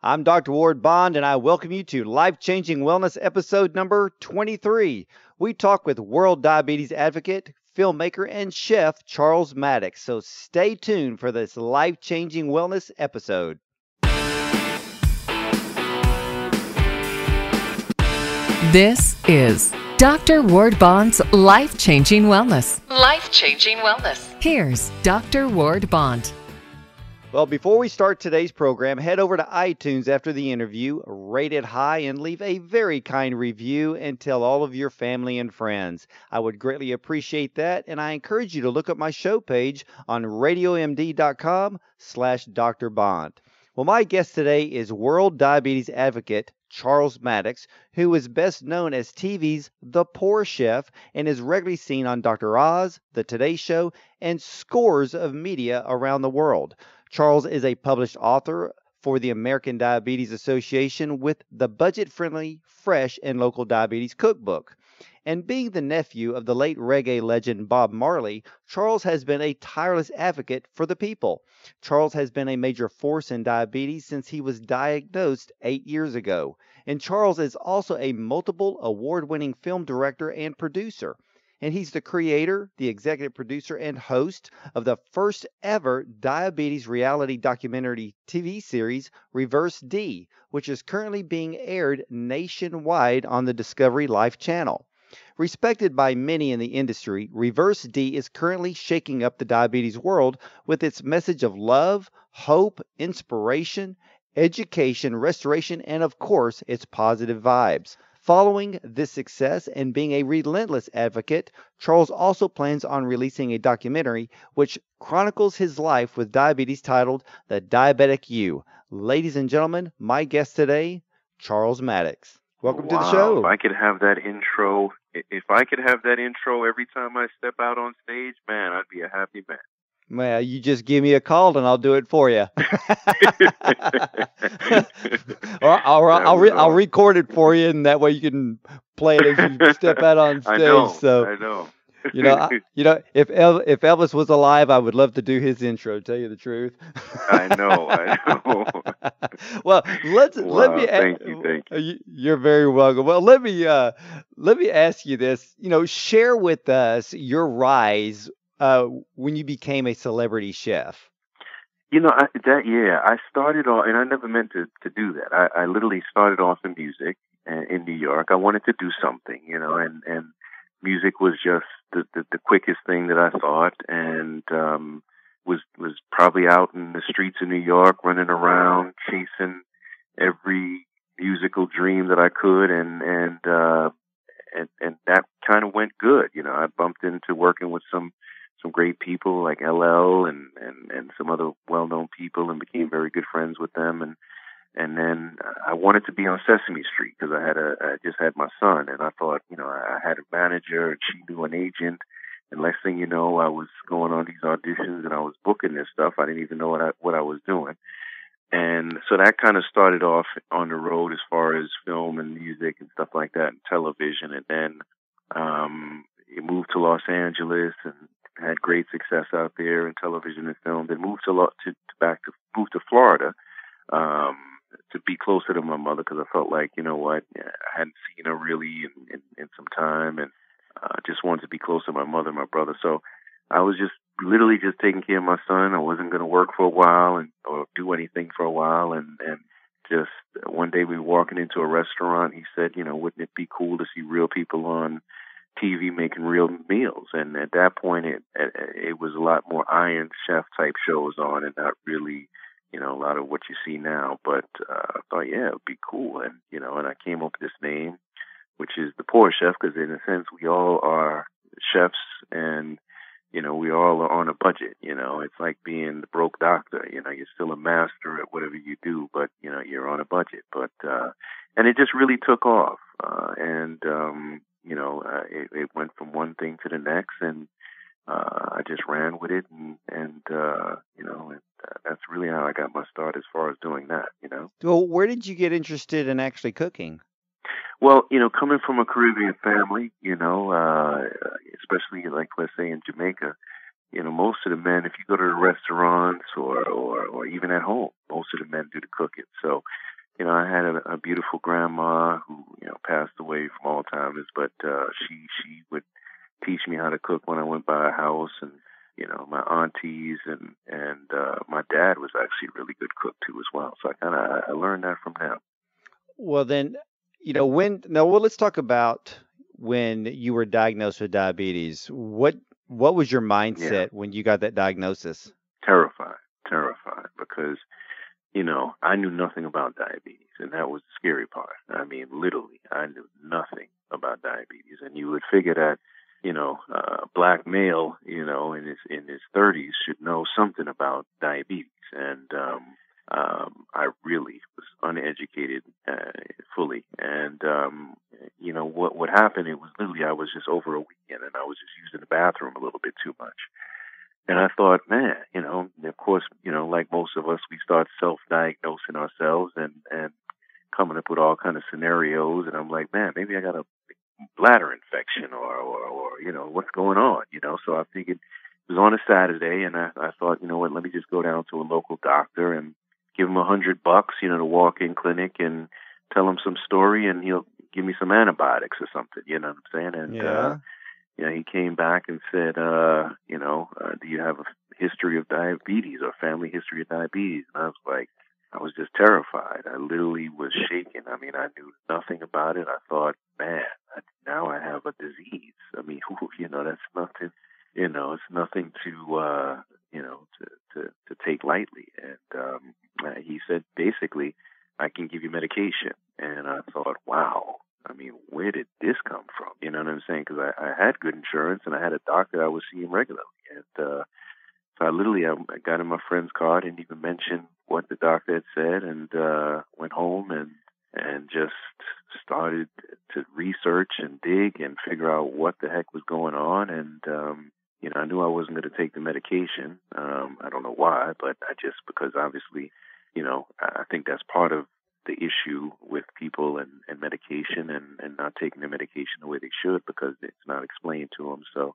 I'm Dr. Ward Bond, and I welcome you to Life Changing Wellness episode number 23. We talk with world diabetes advocate, filmmaker, and chef Charles Mattocks. So stay tuned for this life changing wellness episode. This is Dr. Ward Bond's Life Changing Wellness. Life Changing Wellness. Here's Dr. Ward Bond. Well, before we start today's program, head over to iTunes after the interview, rate it high, and leave a very kind review and tell all of your family and friends. I would greatly appreciate that, and I encourage you to look up my show page on radiomd.com slash Dr. Bond. Well, my guest today is World Diabetes Advocate Charles Mattocks, who is best known as TV's The Poor Chef and is regularly seen on Dr. Oz, The Today Show, and scores of media around the world. Charles is a published author for the American Diabetes Association with the budget friendly, fresh, and local diabetes cookbook. And being the nephew of the late reggae legend Bob Marley, Charles has been a tireless advocate for the people. Charles has been a major force in diabetes since he was diagnosed eight years ago. And Charles is also a multiple award winning film director and producer and he's the creator, the executive producer, and host of the first ever diabetes reality documentary TV series, Reversed, which is currently being aired nationwide on the Discovery Life channel. Respected by many in the industry, Reversed is currently shaking up the diabetes world with its message of love, hope, inspiration, education, restoration, and of course, its positive vibes. Following this success and being a relentless advocate, Charles also plans on releasing a documentary which chronicles his life with diabetes titled The Diabetic You. Ladies and gentlemen, my guest today, Charles Mattocks. Welcome wow, to the show. If I could have that intro, if I could have that intro every time I step out on stage, man, I'd be a happy man. Well, you just give me a call and I'll do it for you. or I'll, I'll, re- I'll record it for you, and that way you can play it as you step out on stage. I know, so I know. you know, I, you know, if El- if Elvis was alive, I would love to do his intro. Tell you the truth. I know, I know. well, let's wow, let me. Thank you, thank you. You're very welcome. Well, let me uh, let me ask you this. You know, share with us your rise uh, when you became a celebrity chef. You know I, that yeah, I started off, and I never meant to to do that. I, I literally started off in music uh, in New York. I wanted to do something, you know, and and music was just the the, the quickest thing that I thought, and um, was was probably out in the streets of New York, running around, chasing every musical dream that I could, and and uh, and and that kind of went good. You know, I bumped into working with some some great people like LL and and and some other well-known people and became very good friends with them. And and then I wanted to be on Sesame Street because I had a I just had my son and I thought you know I had a manager and she knew an agent. And next thing you know I was going on these auditions and I was booking this stuff. I didn't even know what I what I was doing. And so that kind of started off on the road as far as film and music and stuff like that and television. And then um it moved to Los Angeles and had great success out there in television and film. Then moved to, to, to back to moved to Florida um, to be closer to my mother because I felt like you know what I hadn't seen her really in, in, in some time, and uh, just wanted to be close to my mother and my brother. So I was just literally just taking care of my son. I wasn't going to work for a while and or do anything for a while, and and just one day we were walking into a restaurant. He said, you know, wouldn't it be cool to see real people on TV making real meals. And at that point, it it was a lot more Iron Chef type shows on, and not really, you know, a lot of what you see now. But uh, I thought, yeah, it would be cool, and you know, and I came up with this name, which is the Poor Chef, because in a sense, we all are chefs, and you know, we all are on a budget. You know, it's like being the broke doctor. You know, you're still a master at whatever you do, but you know, you're on a budget. But uh, and it just really took off, uh, and um, you know, uh, it, it went from one thing to the next, and uh, I just ran with it, and and uh, you know, and, uh, that's really how I got my start as far as doing that. You know. Well, where did you get interested in actually cooking? Well, you know, coming from a Caribbean family, you know, uh, especially like let's say in Jamaica, you know, most of the men, if you go to the restaurants or, or, or even at home, most of the men do the cooking. So, you know, I had a, a beautiful grandma who, you know, passed away from Alzheimer's, but, uh, she, she would teach me how to cook when I went by a house and, you know, my aunties and, and, uh, my dad was actually a really good cook too as well. So I kind of, I learned that from them. Well, then, you know, when, now, well, let's talk about when you were diagnosed with diabetes. What, what was your mindset yeah. when you got that diagnosis? Terrified, terrified, because you know I knew nothing about diabetes, and that was the scary part. I mean, literally, I knew nothing about diabetes, and you would figure that you know a black male, you know, in his in his 30s should know something about diabetes, and um, um, I really was uneducated uh, fully, and um, you know what what happened? It was literally I was just over a weekend, and I was just using the bathroom a little bit too much, and I thought, man, you know, of course, you know, like most of us, we start self-diagnosing ourselves and and coming up with all kind of scenarios, and I'm like, man, maybe I got a bladder infection or or, or you know what's going on, you know. So I figured it was on a Saturday, and I, I thought, you know what, let me just go down to a local doctor and give him a hundred bucks, you know, to walk in clinic and tell him some story, and he'll give me some antibiotics or something. You know what I'm saying? And yeah. uh, you know, he came back and said, uh, you know, uh, do you have a history of diabetes or family history of diabetes? And I was like, I was just terrified. I literally was shaking. I mean, I knew nothing about it. I thought, man, now I have a disease. I mean, you know, that's nothing. You know, it's nothing to, uh, you know, to to to take lightly. And um, he said, basically, I can give you medication. And I thought, wow. I mean, where did this come from? You know what I'm saying? Because I, I had good insurance and I had a doctor I was seeing regularly. And uh, so I literally I, I got in my friend's car, didn't even mention what the doctor had said, and uh, went home and and just started to research and dig and figure out what the heck was going on. And um, you know, I knew I wasn't going to take the medication. Um, I don't know why, but I just because obviously, you know, I think that's part of the issue with people and, and medication and, and not taking their medication the way they should because it's not explained to them. So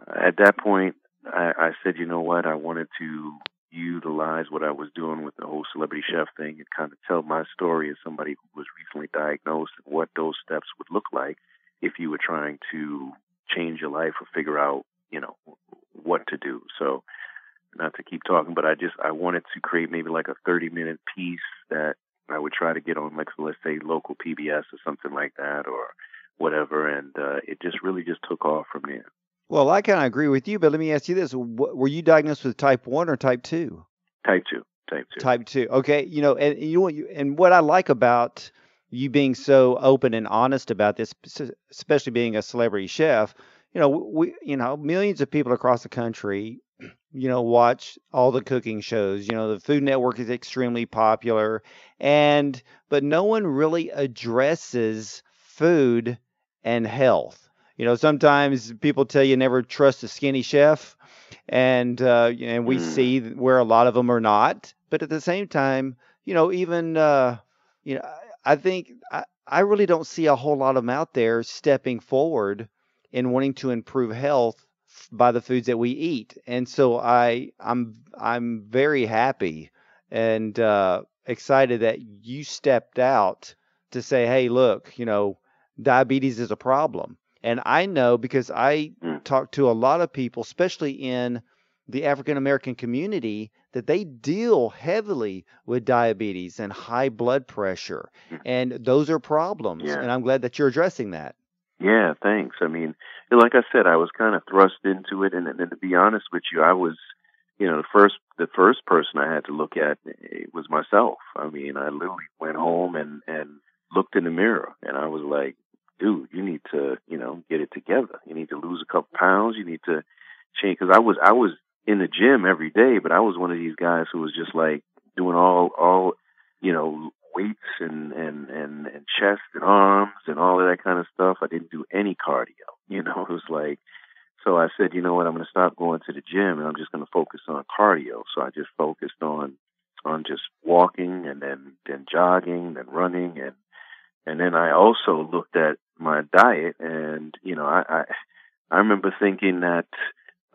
uh, at that point, I, I said, you know what, I wanted to utilize what I was doing with the whole celebrity chef thing and kind of tell my story as somebody who was recently diagnosed and what those steps would look like if you were trying to change your life or figure out, you know, what to do. So not to keep talking, but I just I wanted to create maybe like a 30 minute piece that I would try to get on like let's say local PBS or something like that or whatever, and uh, it just really just took off from there. Well, I kind of agree with you, but let me ask you this: Were you diagnosed with type one or type two? Type two. Type two. Type two. Okay, you know, and you know, and what I like about you being so open and honest about this, especially being a celebrity chef, you know, we, you know, millions of people across the country, you know, watch all the cooking shows. You know, the Food Network is extremely popular, and but no one really addresses food and health you know, sometimes people tell you never trust a skinny chef, and uh, and we mm. see where a lot of them are not. But at the same time, you know, even uh, you know, I think I, I really don't see a whole lot of them out there stepping forward and wanting to improve health by the foods that we eat. And so I I'm I'm very happy and uh, excited that you stepped out to say, hey, look, you know, diabetes is a problem. And I know because I mm. talk to a lot of people, especially in the African American community, that they deal heavily with diabetes and high blood pressure. Mm. And those are problems. Yeah. And I'm glad that you're addressing that. Yeah, thanks. I mean, like I said, I was kind of thrust into it, and, and to be honest with you, I was, you know, the first the first person I had to look at eh, was myself. I mean, I literally went home and and looked in the mirror, and I was like, dude, you need to, you know, get it together. You need to lose a couple pounds. You need to change. Because I was, I was in the gym every day, but I was one of these guys who was just like doing all, all, you know, weights and and and and chest and arms and all of that kind of stuff. I didn't do any cardio. You know, it was like. So I said, you know what, I'm going to stop going to the gym and I'm just going to focus on cardio. So I just focused on on just walking and then then jogging and running and and then I also looked at my diet, and you know, I I, I remember thinking that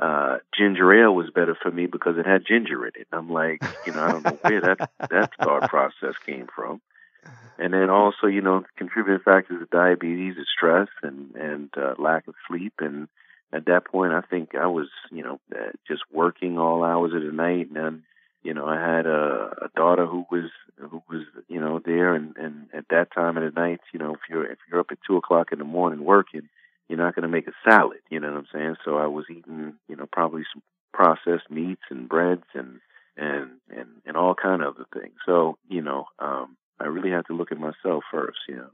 uh, ginger ale was better for me because it had ginger in it. I'm like, you know, I don't know where that that thought process came from. And then also, you know, contributing factors of diabetes is stress and and uh, lack of sleep. And at that point, I think I was, you know, uh, just working all hours of the night. And then, you know, I had a, a daughter who was who was, you know, there. And and at that time of the night, you know, if you're if you're up at two o'clock in the morning working you're not going to make a salad. You know what I'm saying? So I was eating, you know, probably some processed meats and breads and and and and all kind of other things. So you know, um, I really had to look at myself first. You know.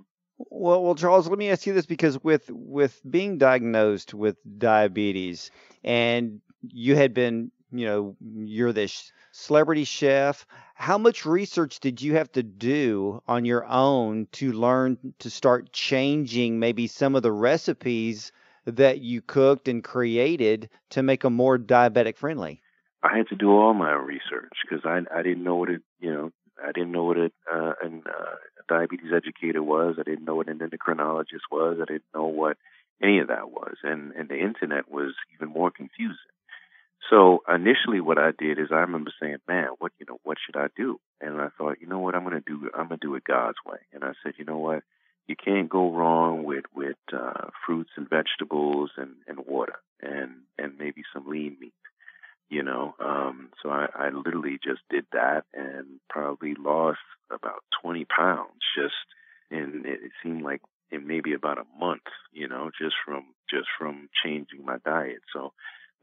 Well, well, Charles, let me ask you this because with with being diagnosed with diabetes, and you had been, you know, you're this celebrity chef. How much research did you have to do on your own to learn to start changing maybe some of the recipes that you cooked and created to make them more diabetic friendly? I had to do all my research because I I didn't know what it you know I didn't know what a, uh, an, uh, a diabetes educator was. I didn't know what an endocrinologist was. I didn't know what any of that was, and and the internet was even more confusing. So initially, what I did is I remember saying, "Man, what you know, what should I do?" And I thought, you know what, I'm going to do. I'm going to do it God's way. And I said, you know what, you can't go wrong with with uh, fruits and vegetables and and water and and maybe some lean meat. You know, um, so I, I literally just did that and probably lost about 20 pounds just in it seemed like in maybe about a month, you know, just from just from changing my diet. So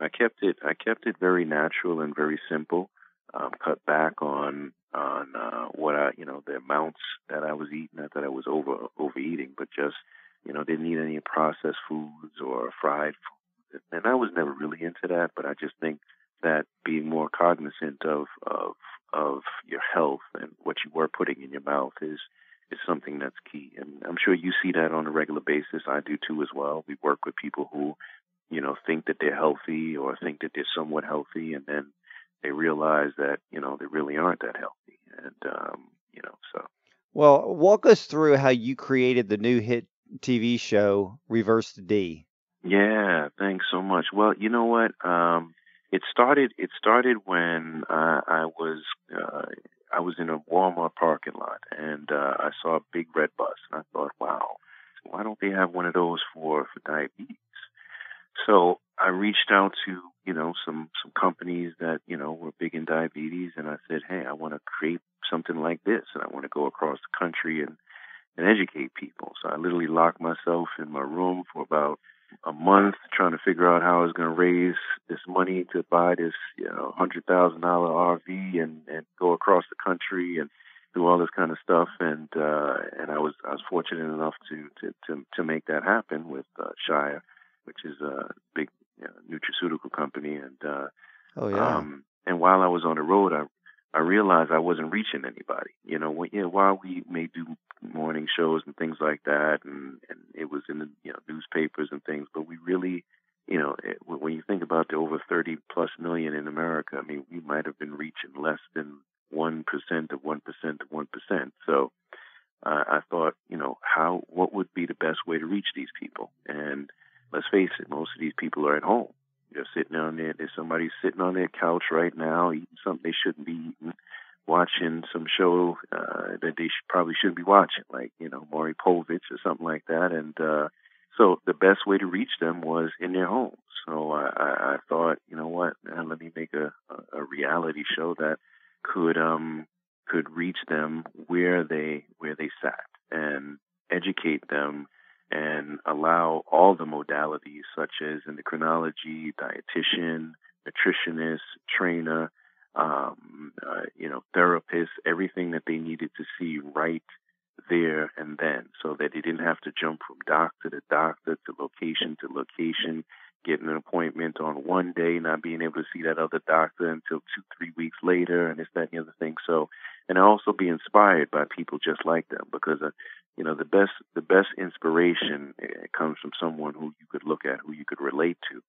I kept it I kept it very natural and very simple. Um, cut back on on uh, what I you know the amounts that I was eating. Not that I was over overeating, but just you know didn't eat any processed foods or fried food. And I was never really into that, but I just think that being more cognizant of of of your health and what you were putting in your mouth is is something that's key. And I'm sure you see that on a regular basis. I do too as well. We work with people who you know, think that they're healthy or think that they're somewhat healthy, and then they realize that you know they really aren't that healthy, and um, you know, so. Well, walk us through how you created the new hit TV show Reverse the D. Yeah, thanks so much. Well, you know what? Um, it started. It started when uh, I was uh, I was in a Walmart parking lot and uh, I saw a big red bus, and I thought, wow, why don't they have one of those for for diabetes? So I reached out to, you know, some, some companies that, you know, were big in diabetes and I said, Hey, I want to create something like this and I want to go across the country and, and educate people. So I literally locked myself in my room for about a month trying to figure out how I was going to raise this money to buy this, you know, hundred thousand dollar RV and, and go across the country and do all this kind of stuff. And, uh, and I was, I was fortunate enough to, to, to, to make that happen with, uh, Shire which is a big you know, nutraceutical company. And uh, oh yeah. Um, and while I was on the road, I I realized I wasn't reaching anybody. You know, when, yeah, while we may do morning shows and things like that, and and it was in the you know newspapers and things, but we really, you know, it, when you think about the over 30 plus million in America, I mean, we might have been reaching less than one percent of one percent of one percent. So uh, I thought, you know, how what would be the best way to reach these people? And let's face it, most of these people are at home. They're sitting on there. There's somebody sitting on their couch right now eating something they shouldn't be eating, watching some show uh, that they should, probably shouldn't be watching, like you know Maury Povich or something like that. And uh, so the best way to reach them was in their homes. So I, I, I thought, you know what, man, let me make a, a, a reality show that could um could reach them where they where they sat and educate them and allow all the modalities such as endocrinology, dietitian, nutritionist, trainer, um, uh, you know, therapist, everything that they needed to see right there and then so that they didn't have to jump from doctor to doctor to location to location, getting an appointment on one day, not being able to see that other doctor until two, three weeks later, and this, that, and the other thing. So, and also be inspired by people just like them because uh, you know the best the best inspiration eh, comes from someone who you could look at who you could relate to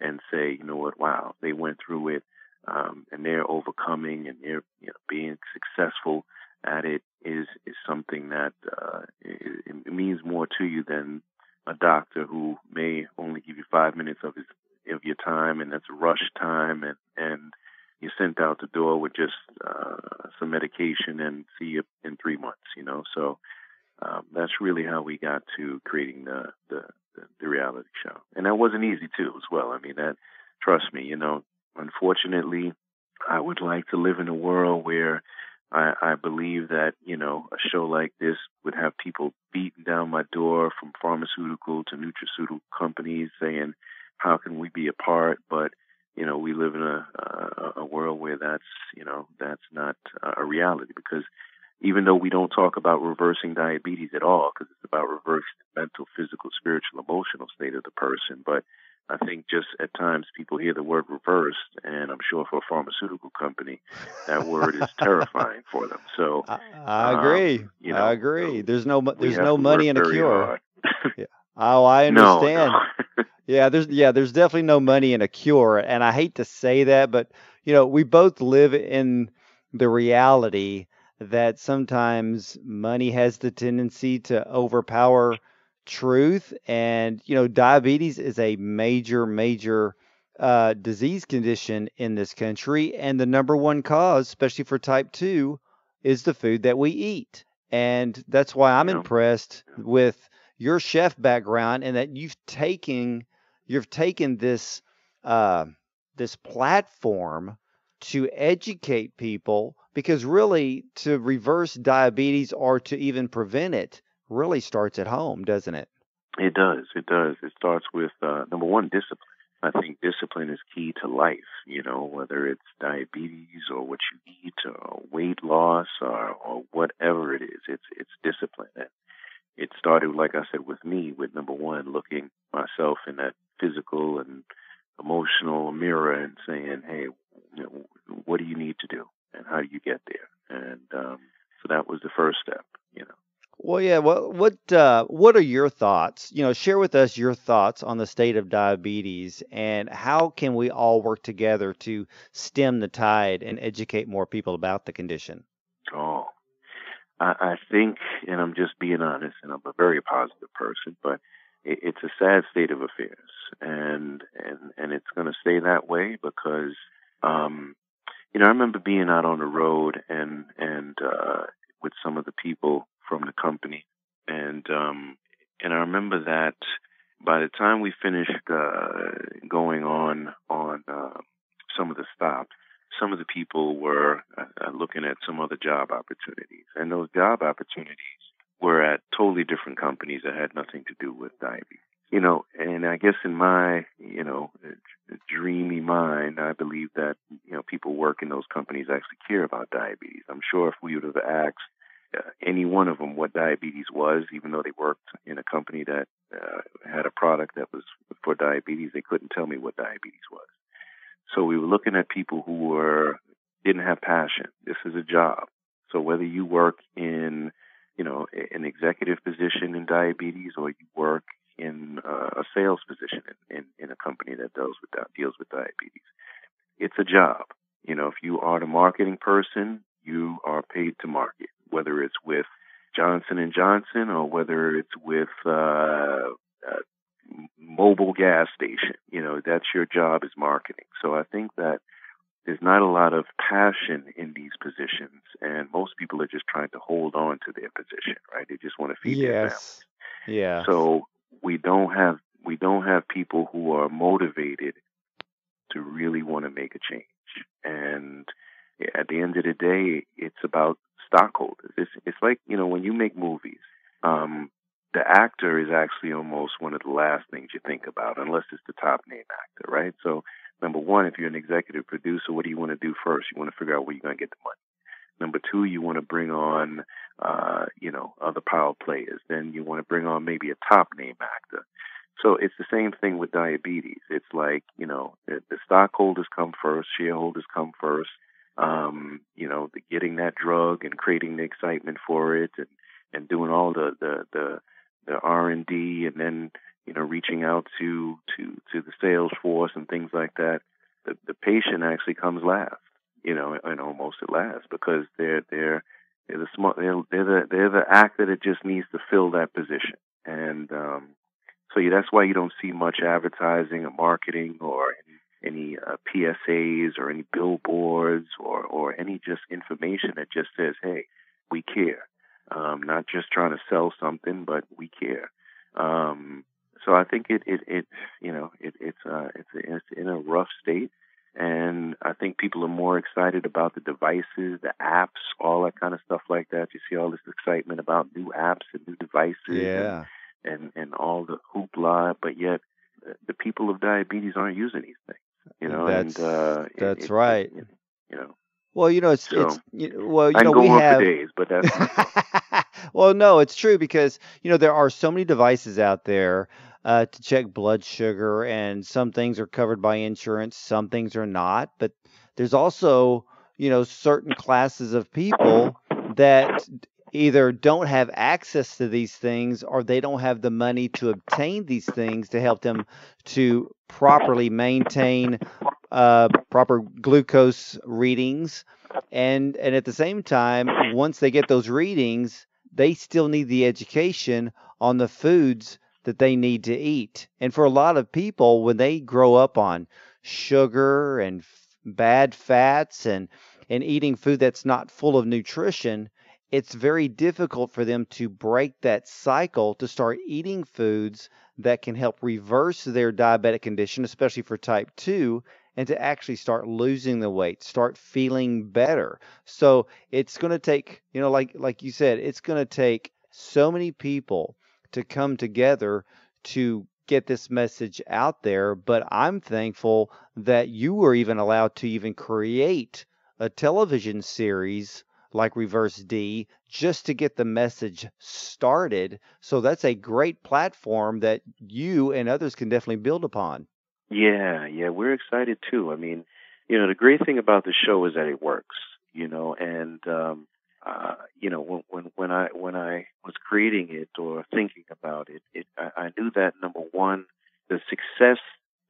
and say you know what wow they went through it um, and they're overcoming and they're you know, being successful at it is is something that uh, it, it means more to you than a doctor who may only give you five minutes of his of your time, and that's rush time, and and you're sent out the door with just uh, some medication and see you in three months. You know, so um, that's really how we got to creating the, the the reality show, and that wasn't easy too, as well. I mean, that trust me, you know, unfortunately, I would like to live in a world where I, I believe that you know a show like this would have people beating down my door from pharmaceutical to nutraceutical companies saying, "How can we be a part?" But you know, we live in a a, a world where that's you know that's not a reality because even though we don't talk about reversing diabetes at all because it's about reversing the mental, physical, spiritual, emotional state of the person, but I think just at times people hear the word reversed, and I'm sure for a pharmaceutical company, that word is terrifying for them. So I, I um, agree. Um, you know, I agree. There's no there's no money in a cure. yeah. Oh, I understand. No, no. yeah, there's yeah, there's definitely no money in a cure, and I hate to say that, but you know, we both live in the reality that sometimes money has the tendency to overpower truth. And, you know, diabetes is a major, major uh, disease condition in this country. And the number one cause, especially for type 2, is the food that we eat. And that's why I'm impressed with your chef background and that you've taken you've taken this uh, this platform to educate people because really to reverse diabetes or to even prevent it really starts at home, doesn't it? It does. It does. It starts with uh, number one, discipline. I think discipline is key to life. You know, whether it's diabetes or what you eat or weight loss or, or whatever it is, it's it's discipline. And it started, like I said, with me, with number one, looking myself in that physical and emotional mirror and saying, "Hey, you know, what do you need to do, and how do you get there?" And um, so that was the first step. You know. Well, yeah. What what uh, what are your thoughts? You know, share with us your thoughts on the state of diabetes and how can we all work together to stem the tide and educate more people about the condition. Oh, I, I think, and I'm just being honest, and I'm a very positive person, but it, it's a sad state of affairs, and and and it's going to stay that way because, um, you know, I remember being out on the road and and uh, with some of the people from the company, and um, and I remember that by the time we finished uh, going on on uh, some of the stops, some of the people were uh, uh, looking at some other job opportunities, and those job opportunities were at totally different companies that had nothing to do with diabetes. You know, and I guess in my, you know, dreamy mind, I believe that, you know, people work in those companies actually care about diabetes. I'm sure if we would have asked uh, any one of them what diabetes was, even though they worked in a company that uh, had a product that was for diabetes. They couldn't tell me what diabetes was. So we were looking at people who were didn't have passion. This is a job. So whether you work in, you know, an executive position in diabetes or you work in uh, a sales position in, in, in a company that deals with deals with diabetes, it's a job. You know, if you are the marketing person, you are paid to market whether it's with Johnson and Johnson or whether it's with uh, a Mobil gas station. You know, that's your job is marketing. So I think that there's not a lot of passion in these positions, and most people are just trying to hold on to their position, right? They just want to feed yes. their families. Yeah. So we don't have we don't have people who are motivated to really want to make a change. And at the end of the day, it's about stockholders. It's it's like you know when you make movies, um, the actor is actually almost one of the last things you think about, unless it's the top name actor, right? So number one, if you're an executive producer, what do you want to do first? You want to figure out where you're going to get the money. Number two, you want to bring on, uh, you know, other power players. Then you want to bring on maybe a top name actor. So it's the same thing with diabetes. It's like, you know, the, stockholders come first, shareholders come first, um, you know, the, getting that drug and creating the excitement for it and, and doing all the, the, the, the R and D and then, you know, reaching out to, to, to the sales force and things like that. The, the patient actually comes last, you know, and almost at last because they're, they're, they're the smart, they're, the, they're the actor that just needs to fill that position. And, um, So yeah, that's why you don't see much advertising or marketing or any, any uh, PSAs or any billboards or or any just information that just says, "Hey, we care." Um, not just trying to sell something, but we care. Um, so I think it, it, it you know, it, it's, uh, it's, it's in a rough state. And I think people are more excited about the devices, the apps, all that kind of stuff like that. You see all this excitement about new apps and new devices. Yeah. And, and, and all the hoopla, but yet the people with diabetes aren't using these things, you know, that's, and, uh, that's it, right. It, you know, well, you know, it's, so, it's, you know, well, you I know, we have, days, but that's, well, no, it's true because you know there are so many devices out there uh, to check blood sugar, and some things are covered by insurance, some things are not. But there's also you know certain classes of people that either don't have access to these things or they don't have the money to obtain these things to help them to properly maintain uh, proper glucose readings and and at the same time once they get those readings they still need the education on the foods that they need to eat and for a lot of people when they grow up on sugar and f- bad fats and and eating food that's not full of nutrition it's very difficult for them to break that cycle to start eating foods that can help reverse their diabetic condition, especially for type 2, and to actually start losing the weight, start feeling better. So it's going to take, you know, like like you said, it's going to take so many people to come together to get this message out there, but I'm thankful that you were even allowed to even create a television series like Reversed just to get the message started. So that's a great platform that you and others can definitely build upon. Yeah, yeah, we're excited too. I mean, you know, the great thing about the show is that it works, you know, and um uh, you know, when when when I when I was creating it or thinking about it, it I, I knew that number one, the success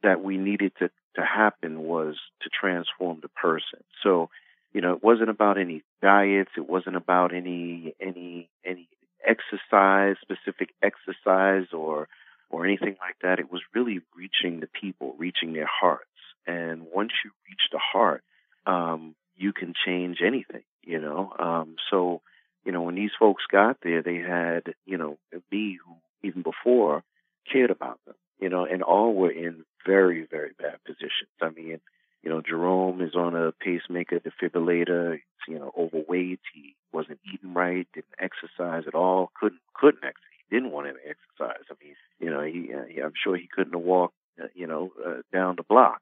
that we needed to to happen was to transform the person. So you know, it wasn't about any diets. It wasn't about any any any exercise, specific exercise or or anything like that. It was really reaching the people, reaching their hearts. And once you reach the heart, um, you can change anything, you know. Um, so, you know, when these folks got there, they had, you know, me who even before cared about them, you know, and all were in very, very bad positions. I mean, you know, Jerome is on a pacemaker defibrillator. He's, you know, overweight. He wasn't eating right. Didn't exercise at all. Couldn't couldn't exercise. Didn't want to exercise. I mean, you know, he, uh, I'm sure he couldn't have walked, uh, you know, uh, down the block.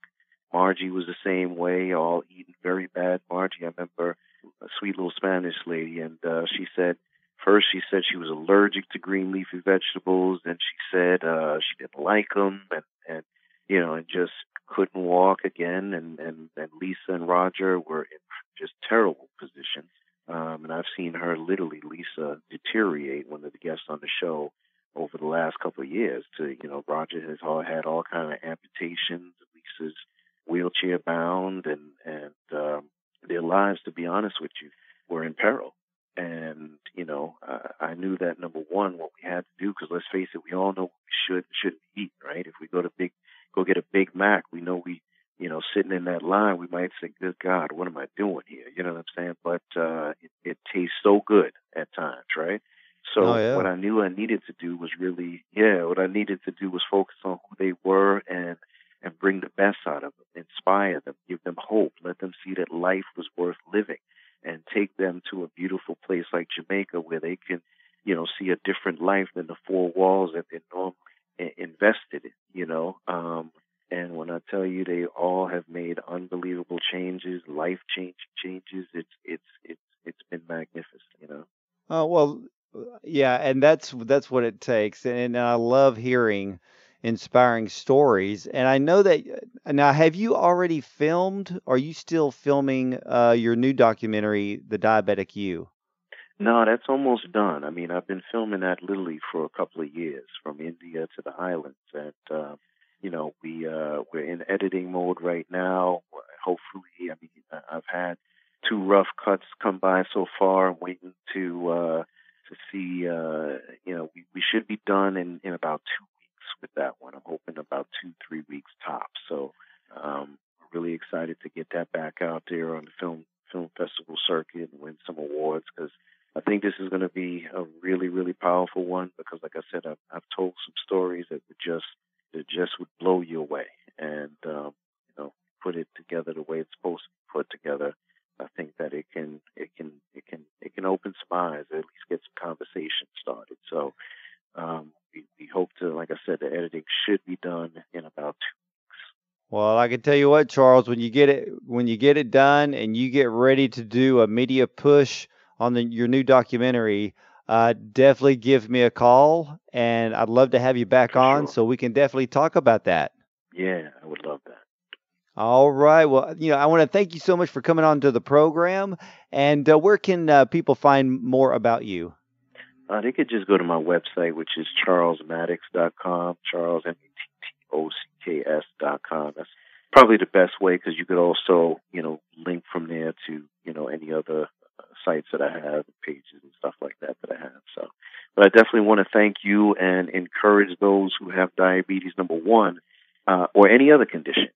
Margie was the same way, all eating very bad. Margie, I remember a sweet little Spanish lady, and uh, she said first she said she was allergic to green leafy vegetables, then she said uh, she didn't like them, and and you know, and just couldn't walk again, and and and Lisa and Roger were in just terrible positions. Um, and I've seen her literally, Lisa, deteriorate. One of the guests on the show over the last couple of years. To you know, Roger has all had all kind of amputations. Lisa's wheelchair bound, and and um, their lives, to be honest with you, were in peril. And you know, uh, I knew that number one, what we had to do, because let's face it, we all know what we should shouldn't eat, right? If we go to big, go get a Big Mac, we know we, you know, sitting in that line, we might say, "Good God, what am I doing here?" You know what I'm saying? But uh, it, it tastes so good at times, right? So Oh, yeah. what I knew I needed to do was really, yeah, what I needed to do was focus on who they were and and bring the best out of them, inspire them, give them hope, them see that life was worth living, and take them to a beautiful place like Jamaica where they can, you know, see a different life than the four walls that they're normally invested in, you know. Um, and when I tell you they all have made unbelievable changes, life change changes, it's it's it's it's been magnificent, you know. Oh well, yeah, and that's that's what it takes, and I love hearing inspiring stories. And I know that uh, now, have you already filmed? Are you still filming uh, your new documentary, The Diabetic You? No, that's almost done. I mean, I've been filming that literally for a couple of years, from India to the islands, and uh, you know, we uh, we're in editing mode right now. Hopefully, I mean, I- I've had two rough cuts come by so far. I'm waiting to uh, to see. Uh, you know, we, we should be done in in about two with that one. I'm hoping about two, three weeks tops. So, um, I'm really excited to get that back out there on the film film festival circuit and win some awards because I think this is going to be a really, really powerful one because, like I said, I've, I've told some stories that would just that just would blow you away, and um, you know, put it together the way it's supposed to be put together. I think that it can, it can, it can, it can open some eyes, at least get some conversation started. So, um, we, hope to, like I said, the editing should be done in about two weeks. well, I can tell you what, Charles, when you get it when you get it done and you get ready to do a media push on the, your new documentary, uh, definitely give me a call, and I'd love to have you back For on sure. so we can definitely talk about that. Yeah, I would love that. All right. Well, you know, I want to thank you so much for coming on to the program. And uh, where can uh, people find more about you? Uh, they could just go to my website, which is charlesmattocks.com, charles, M-A-T-T-O-C-K-S dot com. That's probably the best way because you could also, you know, link from there to, you know, any other uh, sites that I have, pages and stuff like that that I have. So, but I definitely want to thank you and encourage those who have diabetes, number one, uh, or any other condition.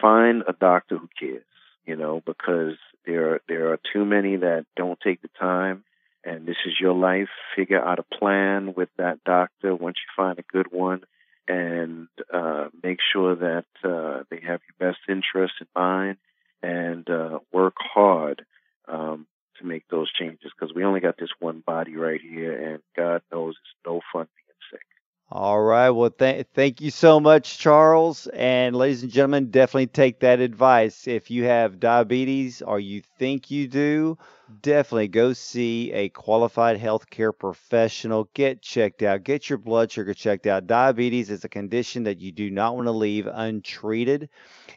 Find a doctor who cares, you know, because there are, there are too many that don't take the time and this is your life. Figure out a plan with that doctor once you find a good one, and uh, make sure that uh, they have your best interest in mind, and uh, work hard um, to make those changes. Because we only got this one body right here, and God knows it's no fun being sick. All right. Well, th- thank you so much, Charles. And ladies and gentlemen, definitely take that advice. If you have diabetes or you think you do, definitely go see a qualified healthcare professional. Get checked out. Get your blood sugar checked out. Diabetes is a condition that you do not want to leave untreated.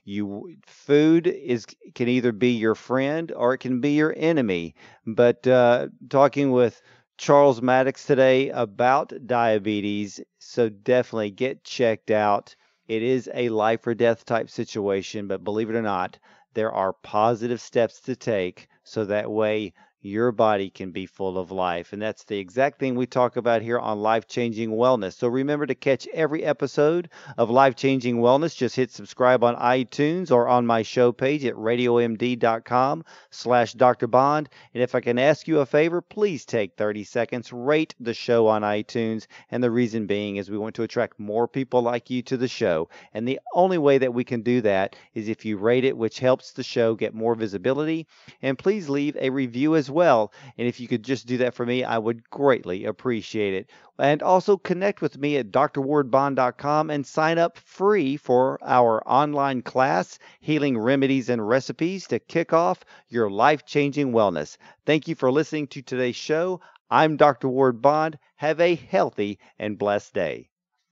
You food is can either be your friend or it can be your enemy. But uh, talking with Charles Mattocks today about diabetes. So definitely get checked out. It is a life or death type situation, but believe it or not, there are positive steps to take so that way your body can be full of life. And that's the exact thing we talk about here on Life Changing Wellness. So remember to catch every episode of Life Changing Wellness. Just hit subscribe on iTunes or on my show page at radiomd.com slash Dr. Bond. And if I can ask you a favor, please take 30 seconds, rate the show on iTunes. And the reason being is we want to attract more people like you to the show. And the only way that we can do that is if you rate it, which helps the show get more visibility. And please leave a review as well. And if you could just do that for me, I would greatly appreciate it. And also connect with me at drwardbond.com and sign up free for our online class, Healing Remedies and Recipes, to kick off your life changing wellness. Thank you for listening to today's show. I'm Dr. Ward Bond. Have a healthy and blessed day.